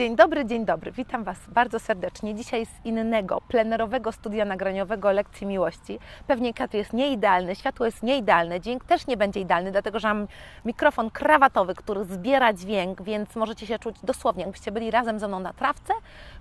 Dzień dobry, dzień dobry. Witam Was bardzo serdecznie. Dzisiaj z innego, plenerowego studia nagraniowego lekcji miłości. Pewnie kadr jest nieidealny, światło jest nieidealne, dźwięk też nie będzie idealny, dlatego że mam mikrofon krawatowy, który zbiera dźwięk, więc możecie się czuć dosłownie, jakbyście byli razem ze mną na trawce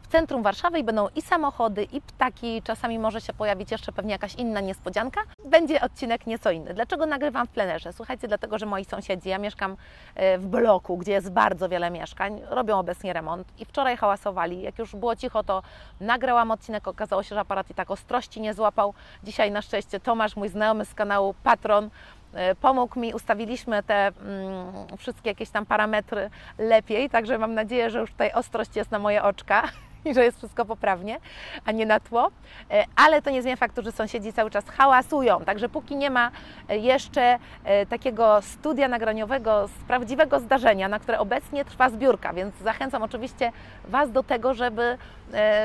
centrum Warszawy i będą i samochody, i ptaki, czasami może się pojawić jeszcze pewnie jakaś inna niespodzianka. Będzie odcinek nieco inny. Dlaczego nagrywam w plenerze? Słuchajcie, dlatego, że moi sąsiedzi, ja mieszkam e, w bloku, gdzie jest bardzo wiele mieszkań, robią obecnie remont i wczoraj hałasowali. Jak już było cicho, to nagrałam odcinek, okazało się, że aparat i tak ostrości nie złapał. Dzisiaj na szczęście Tomasz, mój znajomy z kanału Patron, e, pomógł mi, ustawiliśmy te mm, wszystkie jakieś tam parametry lepiej, także mam nadzieję, że już tutaj ostrość jest na moje oczka i że jest wszystko poprawnie, a nie na tło. E, Ale to nie zmienia faktu, że sąsiedzi cały czas hałasują. Także póki nie ma e, jeszcze e, takiego studia nagraniowego z prawdziwego zdarzenia, na które obecnie trwa zbiórka, więc zachęcam oczywiście Was do tego, żeby,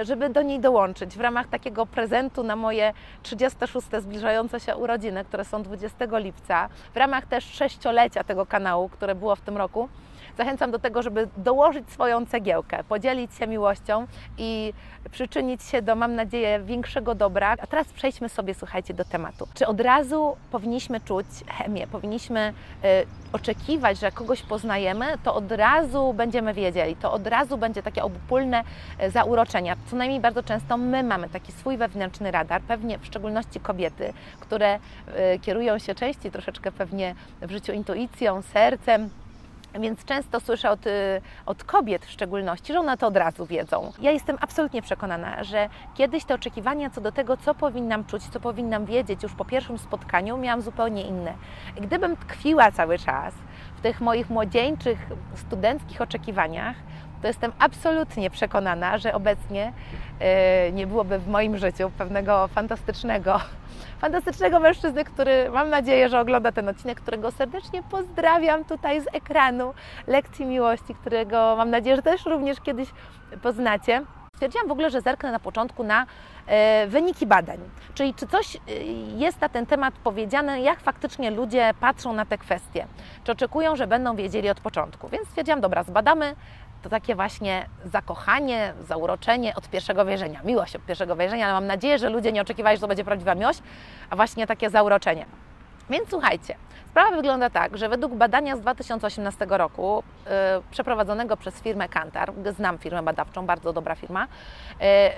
żeby do niej dołączyć w ramach takiego prezentu na moje 36. zbliżające się urodziny, które są 20 lipca, w ramach też sześciolecia tego kanału, które było w tym roku zachęcam do tego, żeby dołożyć swoją cegiełkę, podzielić się miłością i przyczynić się do, mam nadzieję, większego dobra. A teraz przejdźmy sobie, słuchajcie, do tematu. Czy od razu powinniśmy czuć chemię, powinniśmy y, oczekiwać, że kogoś poznajemy, to od razu będziemy wiedzieli, to od razu będzie takie obopólne y, zauroczenia. Co najmniej bardzo często my mamy taki swój wewnętrzny radar, pewnie w szczególności kobiety, które y, kierują się częściej troszeczkę pewnie w życiu intuicją, sercem, więc często słyszę od, y, od, kobiet w szczególności, że one to od razu wiedzą. Ja jestem absolutnie przekonana, że kiedyś te oczekiwania co do tego, co powinnam czuć, co powinnam wiedzieć już po pierwszym spotkaniu, miałam zupełnie inne. Gdybym tkwiła cały czas w tych moich młodzieńczych, studenckich oczekiwaniach, to jestem absolutnie przekonana, że obecnie yy, nie byłoby w moim życiu pewnego fantastycznego fantastycznego mężczyzny, który mam nadzieję, że ogląda ten odcinek, którego serdecznie pozdrawiam tutaj z ekranu lekcji miłości, którego mam nadzieję, że też również kiedyś poznacie. Stwierdziłam w ogóle, że zerknę na początku na e, wyniki badań, czyli czy coś e, jest na ten temat powiedziane, jak faktycznie ludzie patrzą na te kwestie, czy oczekują, że będą wiedzieli od początku. Więc stwierdziłam, dobra, zbadamy to takie właśnie zakochanie, zauroczenie od pierwszego wejrzenia, miłość od pierwszego wejrzenia, ale mam nadzieję, że ludzie nie oczekiwali, że to będzie prawdziwa miłość, a właśnie takie zauroczenie. Więc słuchajcie, sprawa wygląda tak, że według badania z 2018 roku yy, przeprowadzonego przez firmę Kantar, znam firmę badawczą, bardzo dobra firma,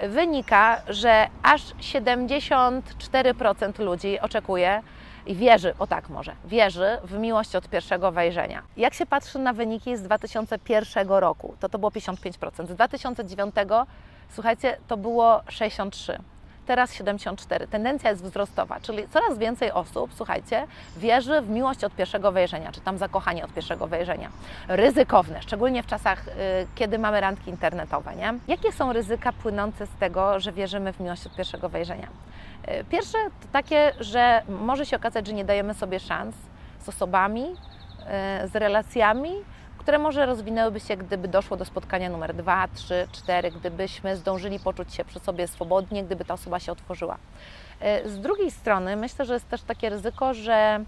yy, wynika, że aż 74% ludzi oczekuje i wierzy, o tak może, wierzy w miłość od pierwszego wejrzenia. Jak się patrzy na wyniki z 2001 roku, to to było 55%. Z 2009, słuchajcie, to było 63% teraz 74. Tendencja jest wzrostowa, czyli coraz więcej osób, słuchajcie, wierzy w miłość od pierwszego wejrzenia, czy tam zakochanie od pierwszego wejrzenia. Ryzykowne, szczególnie w czasach, y, kiedy mamy randki internetowe, nie? Jakie są ryzyka płynące z tego, że wierzymy w miłość od pierwszego wejrzenia? Y, pierwsze to takie, że może się okazać, że nie dajemy sobie szans z osobami, y, z relacjami, które może rozwinęłyby się, gdyby doszło do spotkania numer 2, 3, 4, gdybyśmy zdążyli poczuć się przy sobie swobodnie, gdyby ta osoba się otworzyła. E, z drugiej strony myślę, że jest też takie ryzyko, że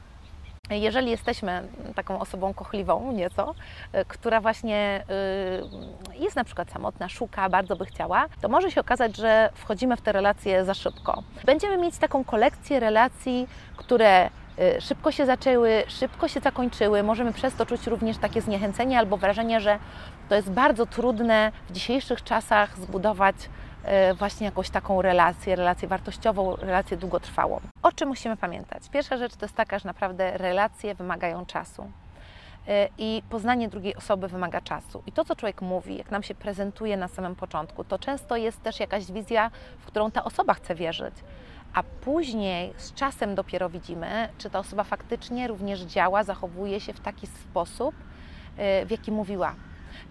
jeżeli jesteśmy taką osobą kochliwą nieco, e, która właśnie e, jest na przykład samotna, szuka, bardzo by chciała, to może się okazać, że wchodzimy w te relacje za szybko. Będziemy mieć taką kolekcję relacji, które Y, szybko się zaczęły, szybko się zakończyły. Możemy przez to czuć również takie zniechęcenie albo wrażenie, że to jest bardzo trudne w dzisiejszych czasach zbudować y, właśnie jakąś taką relację, relację wartościową, relację długotrwałą. O czym musimy pamiętać? Pierwsza rzecz to jest taka, że naprawdę relacje wymagają czasu. Y, I poznanie drugiej osoby wymaga czasu. I to, co człowiek mówi, jak nam się prezentuje na samym początku, to często jest też jakaś wizja, w którą ta osoba chce wierzyć a później z czasem dopiero widzimy, czy ta osoba faktycznie również działa, zachowuje się w taki sposób, y, w jaki mówiła.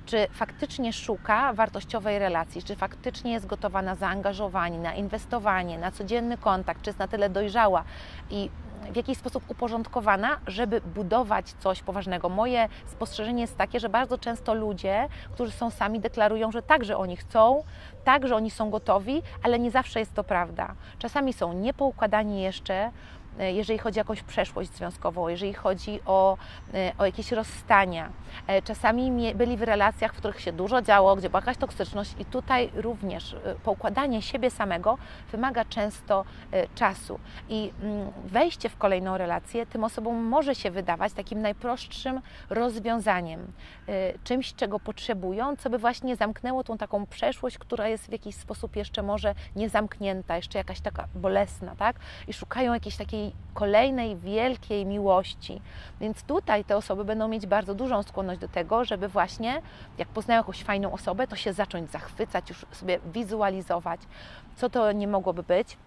Czy faktycznie szuka wartościowej relacji, czy faktycznie jest gotowa na zaangażowanie, na inwestowanie, na codzienny kontakt, czy jest na tyle dojrzała i w jakiś sposób uporządkowana, żeby budować coś poważnego. Moje spostrzeżenie jest takie, że bardzo często ludzie, którzy są sami, deklarują, że także oni chcą, tak, że oni są gotowi, ale nie zawsze jest to prawda. Czasami są niepoukładani jeszcze, jeżeli chodzi o jakąś przeszłość związkową, jeżeli chodzi o, e, o jakieś rozstania. Czasami byli w relacjach, w których się dużo działo, gdzie była jakaś toksyczność i tutaj również poukładanie siebie samego wymaga często czasu. I mm, wejście w kolejną relację tym osobom może się wydawać takim najprostszym rozwiązaniem, czymś, czego potrzebują, co by właśnie zamknęło tą taką przeszłość, która jest w jakiś sposób jeszcze może niezamknięta, jeszcze jakaś taka bolesna, tak? I szukają jakiejś takiej kolejnej wielkiej miłości. Więc tutaj te osoby będą mieć bardzo dużą skłonność do tego, żeby właśnie, jak poznają jakąś fajną osobę, to się zacząć zachwycać, już sobie wizualizować, co to nie mogłoby być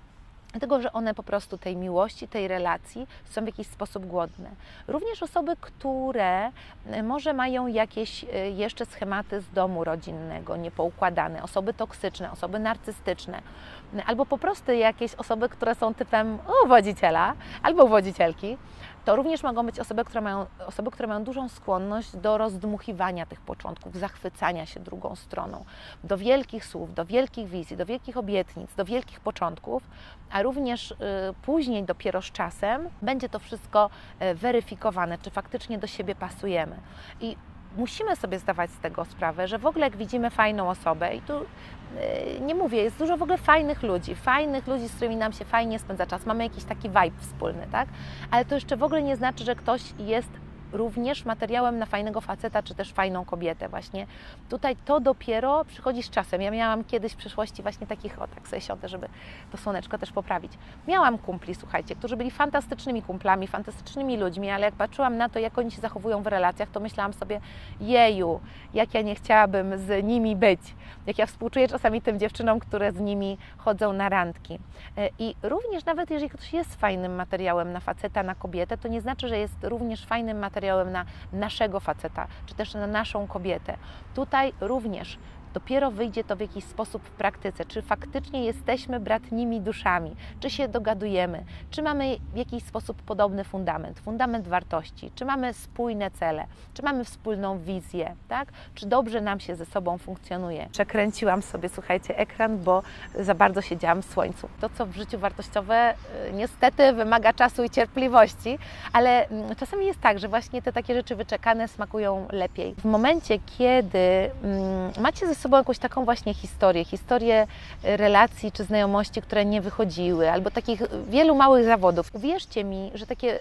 Dlatego, że one po prostu tej miłości, tej relacji są w jakiś sposób głodne. Również osoby, które e, może mają jakieś e, jeszcze schematy z domu rodzinnego, niepoukładane, osoby toksyczne, osoby narcystyczne, albo po prostu jakieś osoby, które są typem uwodziciela albo uwodzicielki, to również mogą być osoby, które mają, osoby, które mają dużą skłonność do rozdmuchiwania tych początków, zachwycania się drugą stroną, do wielkich słów, do wielkich wizji, do wielkich obietnic, do wielkich początków, a również y, później, dopiero z czasem, będzie to wszystko y, weryfikowane, czy faktycznie do siebie pasujemy. I musimy sobie zdawać z tego sprawę, że w ogóle jak widzimy fajną osobę, i tu yy, nie mówię, jest dużo w ogóle fajnych ludzi, fajnych ludzi, z którymi nam się fajnie spędza czas, mamy jakiś taki vibe wspólny, tak? Ale to jeszcze w ogóle nie znaczy, że ktoś jest również materiałem na fajnego faceta, czy też fajną kobietę właśnie. Tutaj to dopiero przychodzi z czasem. Ja miałam kiedyś w przeszłości właśnie takich, o tak sobie siądę, żeby to słoneczko też poprawić. Miałam kumpli, słuchajcie, którzy byli fantastycznymi kumplami, fantastycznymi ludźmi, ale jak patrzyłam na to, jak oni się zachowują w relacjach, to myślałam sobie, jeju, jak ja nie chciałabym z nimi być. Jak ja współczuję czasami tym dziewczynom, które z nimi chodzą na randki. E, I również nawet jeżeli ktoś jest fajnym materiałem na faceta, na kobietę, to nie znaczy, że jest również fajnym materiałem materiałem na naszego faceta, czy też na naszą kobietę. Tutaj również dopiero wyjdzie to w jakiś sposób w praktyce, czy faktycznie jesteśmy bratnimi duszami, czy się dogadujemy, czy mamy w jakiś sposób podobny fundament, fundament wartości, czy mamy spójne cele, czy mamy wspólną wizję, tak? Czy dobrze nam się ze sobą funkcjonuje. Przekręciłam sobie, słuchajcie, ekran, bo za bardzo siedziałam w słońcu. To, co w życiu wartościowe, y, niestety wymaga czasu i cierpliwości, ale mm, czasami jest tak, że właśnie te takie rzeczy wyczekane smakują lepiej. W momencie, kiedy mm, macie ze sobą jakąś taką właśnie historię, historię e, relacji czy znajomości, które nie wychodziły, albo takich wielu małych zawodów. Uwierzcie mi, że takie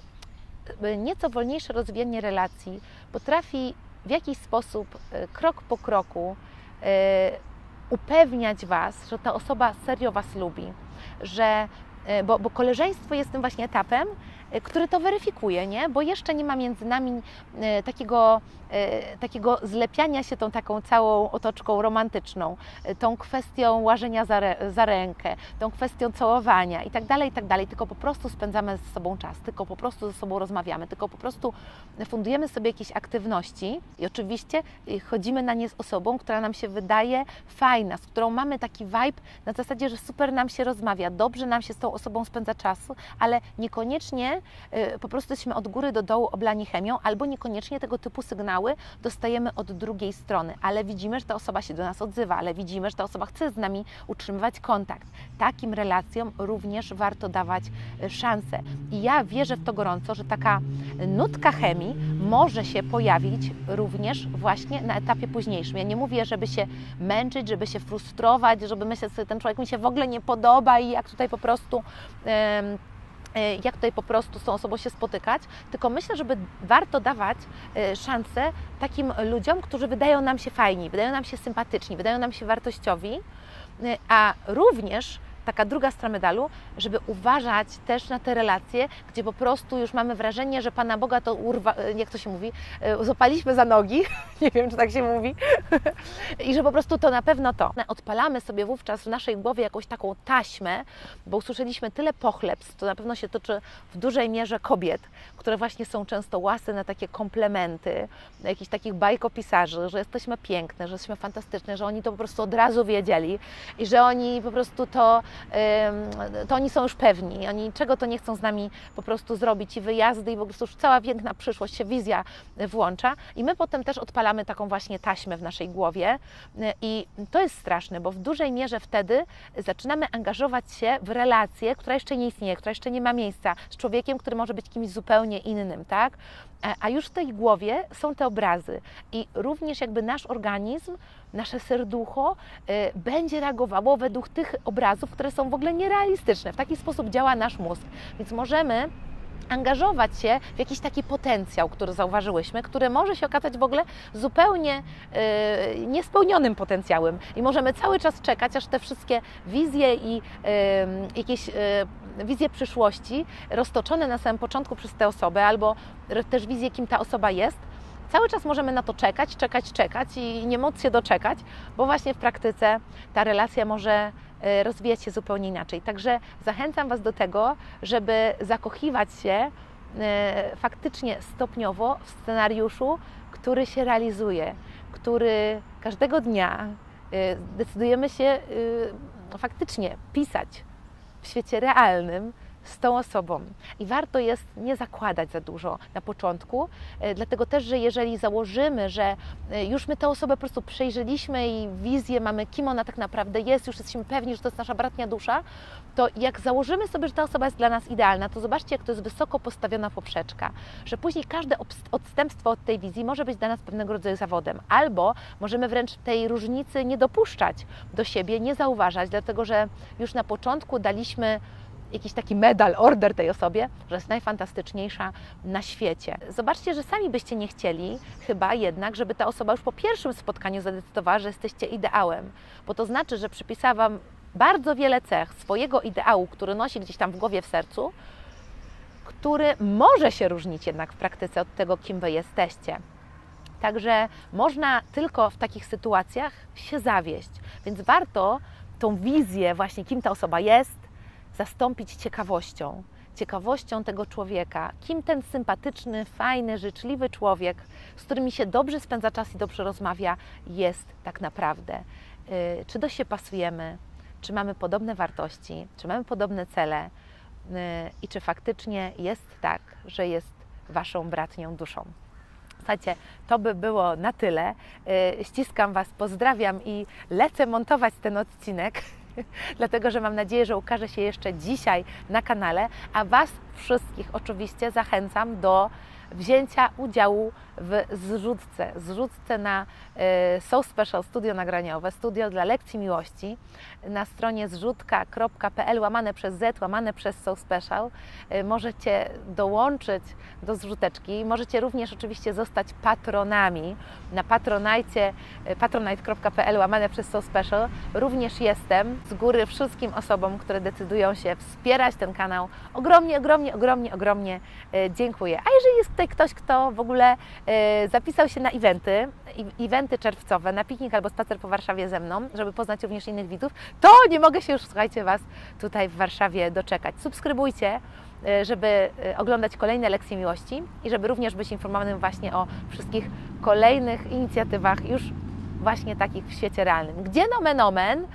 nieco wolniejsze rozwijanie relacji potrafi w jakiś sposób, e, krok po kroku, upewniać Was, że ta osoba serio Was lubi, że bo, bo koleżeństwo jest tym właśnie etapem, który to weryfikuje, nie? bo jeszcze nie ma między nami takiego E, takiego zlepiania się tą taką całą otoczką romantyczną, tą kwestią łażenia za, za rękę, tą kwestią całowania i tak dalej, i tak dalej, tylko po prostu spędzamy ze sobą czas, tylko po prostu ze sobą rozmawiamy, tylko po prostu fundujemy sobie jakieś aktywności i oczywiście y, chodzimy na nie z osobą, która nam się wydaje fajna, z którą mamy taki vibe na zasadzie, że super nam się rozmawia, dobrze nam się z tą osobą spędza czasu, ale niekoniecznie y, po prostu jesteśmy od góry do dołu oblani chemią, albo niekoniecznie tego typu sygnały dostajemy od drugiej strony, ale widzimy, że ta osoba się do nas odzywa, ale widzimy, że ta osoba chce z nami utrzymywać kontakt. Takim relacjom również warto dawać e, szansę. I ja wierzę w to gorąco, że taka nutka chemii może się pojawić również właśnie na etapie późniejszym. Ja nie mówię, żeby się męczyć, żeby się frustrować, żeby myśleć sobie, ten człowiek mi się w ogóle nie podoba i jak tutaj po prostu. Yy, jak tutaj po prostu z tą osobą się spotykać, tylko myślę, żeby warto dawać e, szansę takim ludziom, którzy wydają nam się fajni, wydają nam się sympatyczni, wydają nam się wartościowi, e, a również taka druga strona medalu, żeby uważać też na te relacje, gdzie po prostu już mamy wrażenie, że Pana Boga to urwa, jak to się mówi, e, złapaliśmy za nogi, nie wiem, czy tak się mówi, i że po prostu to na pewno to. Odpalamy sobie wówczas w naszej głowie jakąś taką taśmę, bo usłyszeliśmy tyle pochlebstw, to na pewno się toczy w dużej mierze kobiet, które właśnie są często łasy na takie komplementy, jakichś takich bajkopisarzy, że jesteśmy piękne, że jesteśmy fantastyczne, że oni to po prostu od razu wiedzieli i że oni po prostu to to oni są już pewni, oni czego to nie chcą z nami po prostu zrobić i wyjazdy i po prostu już cała piękna przyszłość się, wizja włącza. I my potem też odpalamy taką właśnie taśmę w naszej głowie i to jest straszne, bo w dużej mierze wtedy zaczynamy angażować się w relację, która jeszcze nie istnieje, która jeszcze nie ma miejsca, z człowiekiem, który może być kimś zupełnie innym, tak? E, a już w tej głowie są te obrazy i również jakby nasz organizm, nasze serducho y, będzie reagowało według tych obrazów, które są w ogóle nierealistyczne. W taki sposób działa nasz mózg. Więc możemy angażować się w jakiś taki potencjał, który zauważyłyśmy, który może się okazać w ogóle zupełnie y, niespełnionym potencjałem. I możemy cały czas czekać, aż te wszystkie wizje i jakieś wizje przyszłości roztoczone na samym początku przez tę osobę, albo też wizję, kim ta osoba jest, cały czas możemy na to czekać, czekać, czekać i nie móc się doczekać, bo właśnie w praktyce ta relacja może e, rozwijać się zupełnie inaczej. Także zachęcam Was do tego, żeby zakochiwać się e, faktycznie stopniowo w scenariuszu, który się realizuje, który każdego dnia e, decydujemy się faktycznie pisać w świecie realnym, z tą osobą. I warto jest nie zakładać za dużo na początku, e, dlatego też, że jeżeli założymy, że e, już my tę osobę po prostu przejrzeliśmy i wizję mamy, kim ona tak naprawdę jest, już jesteśmy pewni, że to jest nasza bratnia dusza, to jak założymy sobie, że ta osoba jest dla nas idealna, to zobaczcie, jak to jest wysoko postawiona poprzeczka, że później każde odstępstwo od tej wizji może być dla nas pewnego rodzaju zawodem, albo możemy wręcz tej różnicy nie dopuszczać do siebie, nie zauważać, dlatego że już na początku daliśmy jakiś taki medal, order tej osobie, że jest najfantastyczniejsza na świecie. Zobaczcie, że sami byście nie chcieli chyba jednak, żeby ta osoba już po pierwszym spotkaniu zadecydowała, że jesteście ideałem, bo to znaczy, że przypisała Wam bardzo wiele cech swojego ideału, który nosi gdzieś tam w głowie, w sercu, który może się różnić jednak w praktyce od tego, kim Wy jesteście. Także można tylko w takich sytuacjach się zawieść, więc warto tą wizję właśnie, kim ta osoba jest, zastąpić ciekawością. Ciekawością tego człowieka, kim ten sympatyczny, fajny, życzliwy człowiek, z którymi się dobrze spędza czas i dobrze rozmawia, jest tak naprawdę. Y, czy do siebie pasujemy, czy mamy podobne wartości, czy mamy podobne cele y, i czy faktycznie jest tak, że jest Waszą bratnią duszą. Słuchajcie, to by było na tyle. Y, ściskam Was, pozdrawiam i lecę montować ten odcinek. dlatego że mam nadzieję, że ukaże się jeszcze dzisiaj na kanale, a Was wszystkich oczywiście zachęcam do wzięcia udziału w zrzutce. Zrzutce na e, So Special Studio Nagraniowe, studio dla lekcji miłości na stronie zrzutka.pl łamane przez Z, łamane przez So Special. E, możecie dołączyć do zrzuteczki. Możecie również oczywiście zostać patronami na patronajcie e, patronite.pl łamane przez So Special. Również jestem z góry wszystkim osobom, które decydują się wspierać ten kanał. Ogromnie, ogromnie, ogromnie, ogromnie dziękuję. A jeżeli jest tutaj ktoś, kto w ogóle zapisał się na eventy, eventy czerwcowe, na piknik albo spacer po Warszawie ze mną, żeby poznać również innych widzów, to nie mogę się już, słuchajcie, Was tutaj w Warszawie doczekać. Subskrybujcie, e, żeby e, oglądać kolejne lekcje miłości i żeby również być informowanym właśnie o wszystkich kolejnych inicjatywach już właśnie takich w świecie realnym. Gdzie nomen omen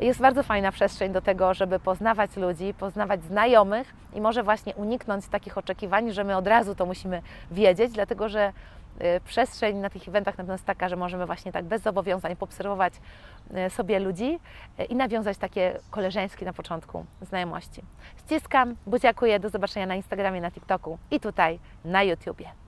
jest bardzo fajna przestrzeń do tego, żeby poznawać ludzi, poznawać znajomych i może właśnie uniknąć takich oczekiwań, że my od razu to musimy wiedzieć, dlatego że przestrzeń na tych eventach na pewno jest taka, że możemy właśnie tak bez zobowiązań poobserwować y, sobie ludzi y, i nawiązać takie koleżeńskie na początku znajomości. Ściskam, buziakuję, do zobaczenia na Instagramie, na TikToku i tutaj na YouTubie.